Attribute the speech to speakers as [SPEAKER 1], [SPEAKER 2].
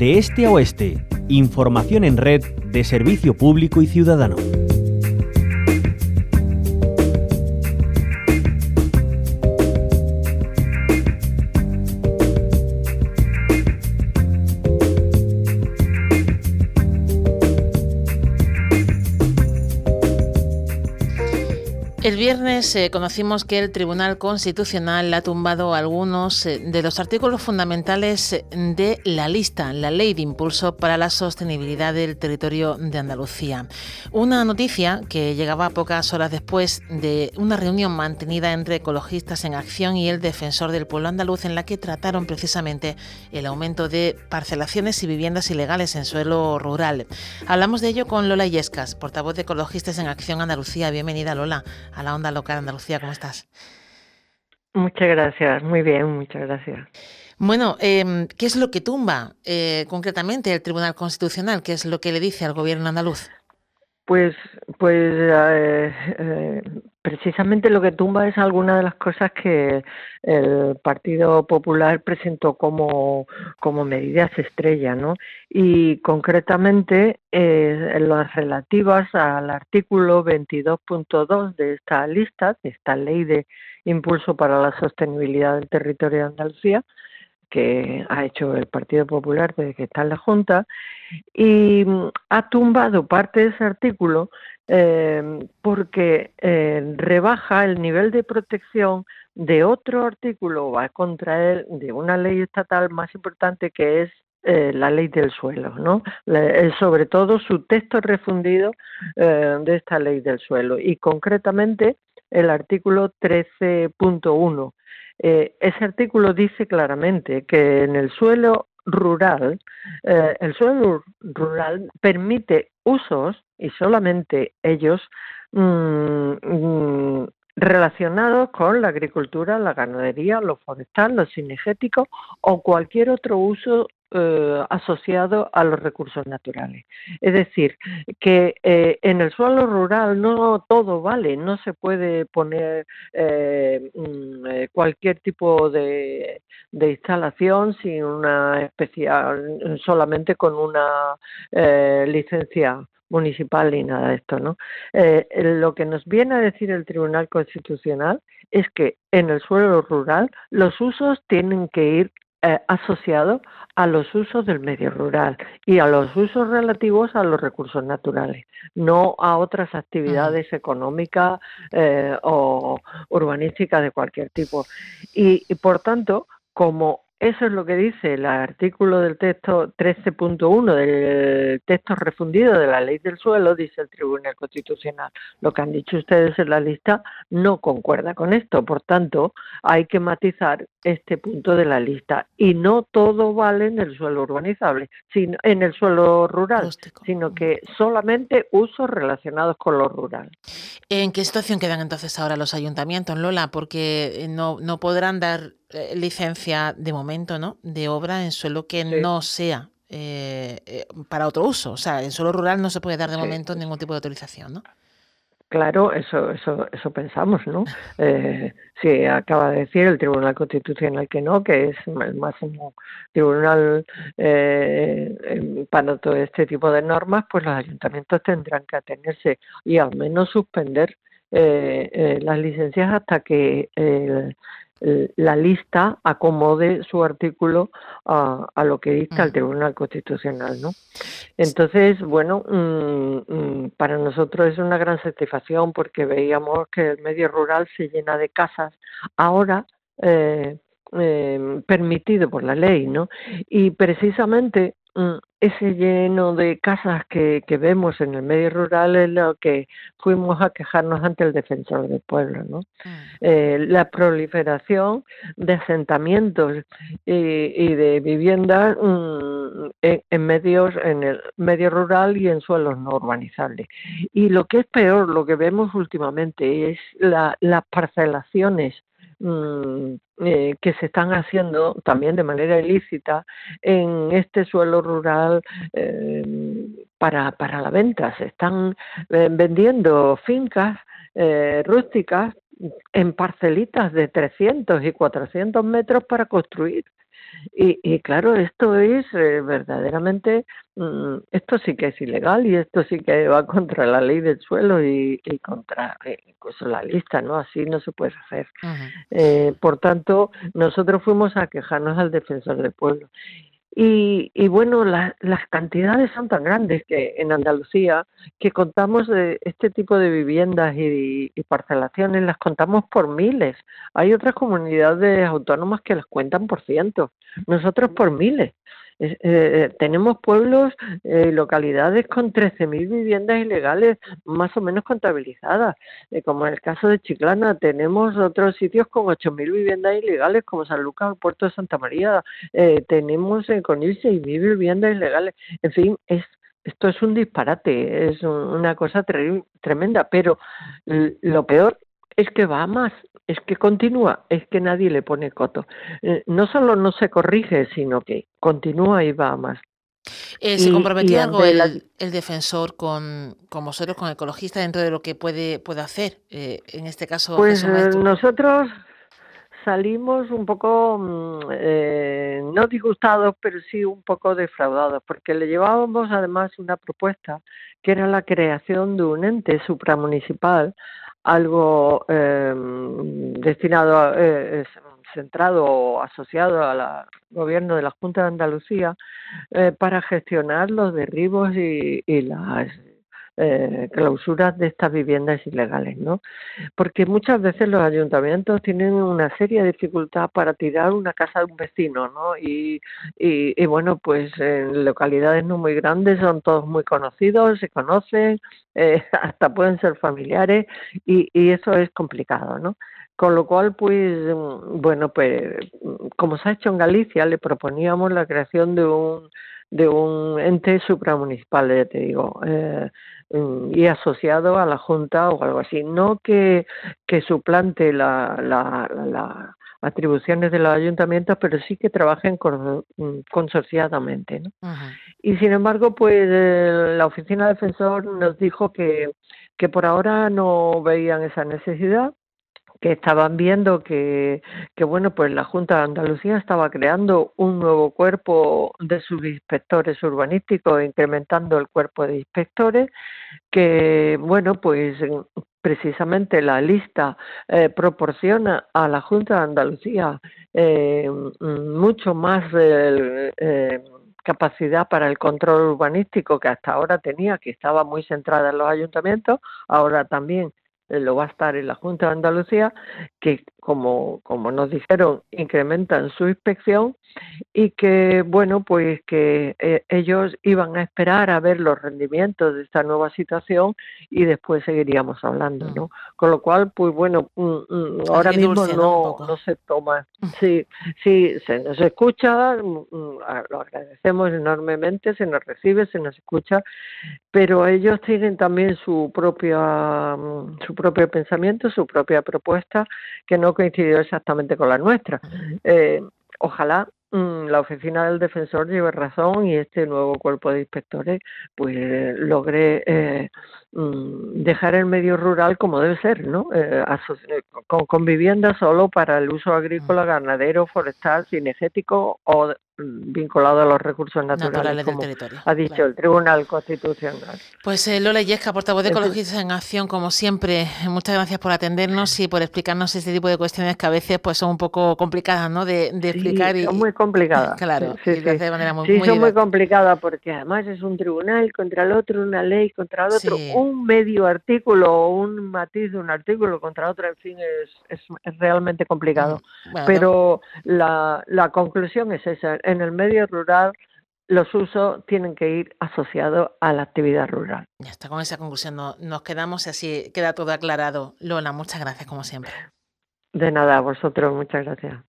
[SPEAKER 1] de este a oeste. Información en red de servicio público y ciudadano.
[SPEAKER 2] Viernes eh, conocimos que el Tribunal Constitucional ha tumbado algunos eh, de los artículos fundamentales eh, de la lista, la Ley de Impulso para la Sostenibilidad del Territorio de Andalucía. Una noticia que llegaba pocas horas después de una reunión mantenida entre ecologistas en acción y el defensor del pueblo andaluz en la que trataron precisamente el aumento de parcelaciones y viviendas ilegales en suelo rural. Hablamos de ello con Lola Yescas, portavoz de Ecologistas en Acción Andalucía. Bienvenida, Lola a la onda local Andalucía. ¿Cómo estás?
[SPEAKER 3] Muchas gracias, muy bien, muchas gracias.
[SPEAKER 2] Bueno, eh, ¿qué es lo que tumba eh, concretamente el Tribunal Constitucional? ¿Qué es lo que le dice al gobierno andaluz?
[SPEAKER 3] Pues, pues eh, eh, precisamente lo que tumba es alguna de las cosas que el Partido Popular presentó como, como medidas estrella, ¿no? Y concretamente eh, las relativas al artículo 22.2 de esta lista, de esta ley de impulso para la sostenibilidad del territorio de Andalucía, que ha hecho el Partido Popular desde que está en la Junta y mm, ha tumbado parte de ese artículo eh, porque eh, rebaja el nivel de protección de otro artículo, va contra él, de una ley estatal más importante que es eh, la ley del suelo, ¿no? sobre todo su texto refundido de esta ley del suelo y concretamente el artículo 13.1 eh, ese artículo dice claramente que en el suelo rural, eh, el suelo rural permite usos, y solamente ellos, mm, mm, relacionados con la agricultura, la ganadería, lo forestal, lo cinegético o cualquier otro uso eh, asociado a los recursos naturales. Es decir, que eh, en el suelo rural no todo vale, no se puede poner eh, mm, cualquier tipo de, instalación sin una especial, solamente con una licencia municipal ni nada de esto, ¿no? lo que nos viene a decir el Tribunal Constitucional es que en el suelo rural los usos tienen que ir eh, asociado a los usos del medio rural y a los usos relativos a los recursos naturales, no a otras actividades económicas eh, o urbanísticas de cualquier tipo. y por tanto, como eso es lo que dice el artículo del texto 13.1 del texto refundido de la ley del suelo, dice el Tribunal Constitucional. Lo que han dicho ustedes en la lista no concuerda con esto. Por tanto, hay que matizar este punto de la lista. Y no todo vale en el suelo urbanizable, sino en el suelo rural, sino que solamente usos relacionados con lo rural.
[SPEAKER 2] ¿En qué situación quedan entonces ahora los ayuntamientos, Lola? Porque no, no podrán dar eh, licencia de momento, ¿no? De obra en suelo que no sea eh, eh, para otro uso. O sea, en suelo rural no se puede dar de momento ningún tipo de autorización, ¿no?
[SPEAKER 3] Claro, eso, eso, eso pensamos, ¿no? Eh, sí, acaba de decir el Tribunal Constitucional que no, que es el máximo tribunal eh, para todo este tipo de normas, pues los ayuntamientos tendrán que atenerse y al menos suspender eh, las licencias hasta que el, la lista acomode su artículo a, lo que dicta el Tribunal Constitucional, ¿no? Entonces, bueno, mm, mm, para nosotros es una gran satisfacción porque veíamos que el medio rural se llena de casas ahora eh, eh, permitido por la ley, ¿no? Y precisamente ese lleno de casas que, que, vemos en el medio rural es lo que fuimos a quejarnos ante el defensor del pueblo, ¿no? Mm. Eh, la proliferación de asentamientos y, de viviendas mm, en, medios, en el medio rural y en suelos no urbanizables. Y lo que es peor, lo que vemos últimamente es la, las parcelaciones Mm, eh, que se están haciendo también de manera ilícita en este suelo rural eh, para, para la venta. Se están eh, vendiendo fincas rústicas en parcelitas de 300 y 400 metros para construir Y, claro, esto es eh, verdaderamente, mm, esto sí que es ilegal y esto sí que va contra la ley del suelo y, contra eh, incluso la lista, ¿no? Así no se puede hacer. Eh, por tanto, nosotros fuimos a quejarnos al defensor del pueblo y, y bueno, las cantidades son tan grandes que en Andalucía que contamos de este tipo de viviendas y, parcelaciones, las contamos por miles. Hay otras comunidades autónomas que las cuentan por cientos, nosotros por miles. Eh, eh, tenemos pueblos, eh, localidades con 13.000 viviendas ilegales más o menos contabilizadas, eh, como en el caso de Chiclana. Tenemos otros sitios con 8.000 viviendas ilegales, como San Lucas, el Puerto de Santa María. tenemos en Conil 6.000 viviendas ilegales. En fin, es esto es un disparate, es una cosa tremenda, pero lo peor es que va más, es que continúa, es que nadie le pone coto. Eh, no solo no se corrige, sino que continúa y va más.
[SPEAKER 2] Eh, ¿Se comprometió algo el, defensor con, con vosotros, con ecologista, dentro de lo que puede, puede hacer? Eh, en este caso,
[SPEAKER 3] pues nosotros salimos un poco, mm, no disgustados, pero sí un poco defraudados, porque le llevábamos además una propuesta que era la creación de un ente supramunicipal algo eh, destinado, eh, centrado o asociado al gobierno de la Junta de Andalucía eh, para gestionar los derribos y, y las eh, clausuras de estas viviendas ilegales, ¿no? Porque muchas veces los ayuntamientos tienen una seria dificultad para tirar una casa de un vecino, ¿no? Y, y, bueno, pues en localidades no muy grandes son todos muy conocidos, se conocen, eh, hasta pueden ser familiares y, y eso es complicado, ¿no? Con lo cual, pues, bueno, pues, como se ha hecho en Galicia, le proponíamos la creación de un de un ente supramunicipal, ya te digo, eh, mm, y asociado a la Junta o algo así. No que, que suplante la, la, atribuciones de los ayuntamientos, pero sí que trabajen mm, consorciadamente. ¿no? Y sin embargo, pues eh, la Oficina Defensor nos dijo que, que por ahora no veían esa necesidad que estaban viendo que, bueno, pues la Junta de Andalucía estaba creando un nuevo cuerpo de subinspectores urbanísticos, incrementando el cuerpo de inspectores, que, bueno, pues precisamente la lista eh, proporciona a la Junta de Andalucía eh, mucho más eh, capacidad para el control urbanístico que hasta ahora tenía, que estaba muy centrada en los ayuntamientos, ahora también lo va a estar en la Junta de Andalucía, que como, como nos dijeron, incrementan su inspección y que, bueno, pues que eh, ellos iban a esperar a ver los rendimientos de esta nueva situación y después seguiríamos hablando, ¿no? Con lo cual, pues bueno, mm, mm, ahora mismo no, no se toma. Sí, sí, se nos escucha, mm, lo agradecemos enormemente, se nos recibe, se nos escucha, pero ellos tienen también su propia su propio pensamiento, su propia propuesta, que no coincidió exactamente con la nuestra. Eh, ojalá mm, la oficina del defensor lleve razón y este nuevo cuerpo de inspectores pues logre eh, mm, dejar el medio rural como debe ser, ¿no? Eh, con, con viviendas solo para el uso agrícola, ganadero, forestal, cinegético o vinculado a los recursos naturales, del territorio. Ha dicho el Tribunal Constitucional.
[SPEAKER 2] Pues eh, Lola Yesca, portavoz de Ecologistas en Acción, como siempre, muchas gracias por atendernos y por explicarnos este tipo de cuestiones que a veces pues son un poco complicadas, ¿no? De, explicar
[SPEAKER 3] y son muy complicadas.
[SPEAKER 2] Claro,
[SPEAKER 3] sí, sí, de manera muy, sí son muy complicadas porque además es un tribunal contra el otro, una ley contra el otro, un medio artículo o un matiz de un artículo contra otro, en fin, es, es, realmente complicado. Mm, Pero la, la conclusión es esa en el medio rural los usos tienen que ir asociados a la actividad rural.
[SPEAKER 2] Ya está, con esa conclusión nos quedamos y así queda todo aclarado. Lola, muchas gracias como siempre.
[SPEAKER 3] De nada, a vosotros, muchas gracias.